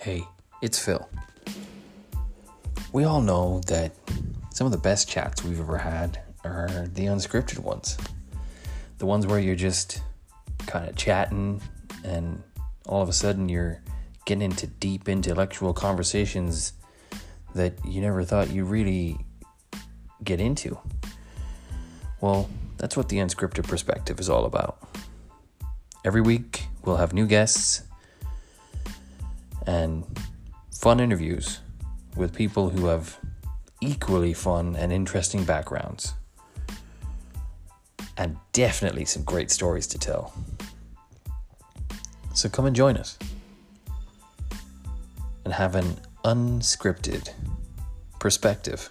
Hey, it's Phil. We all know that some of the best chats we've ever had are the unscripted ones. The ones where you're just kind of chatting and all of a sudden you're getting into deep intellectual conversations that you never thought you really get into. Well, that's what the unscripted perspective is all about. Every week, we'll have new guests and fun interviews with people who have equally fun and interesting backgrounds. And definitely some great stories to tell. So come and join us and have an unscripted perspective.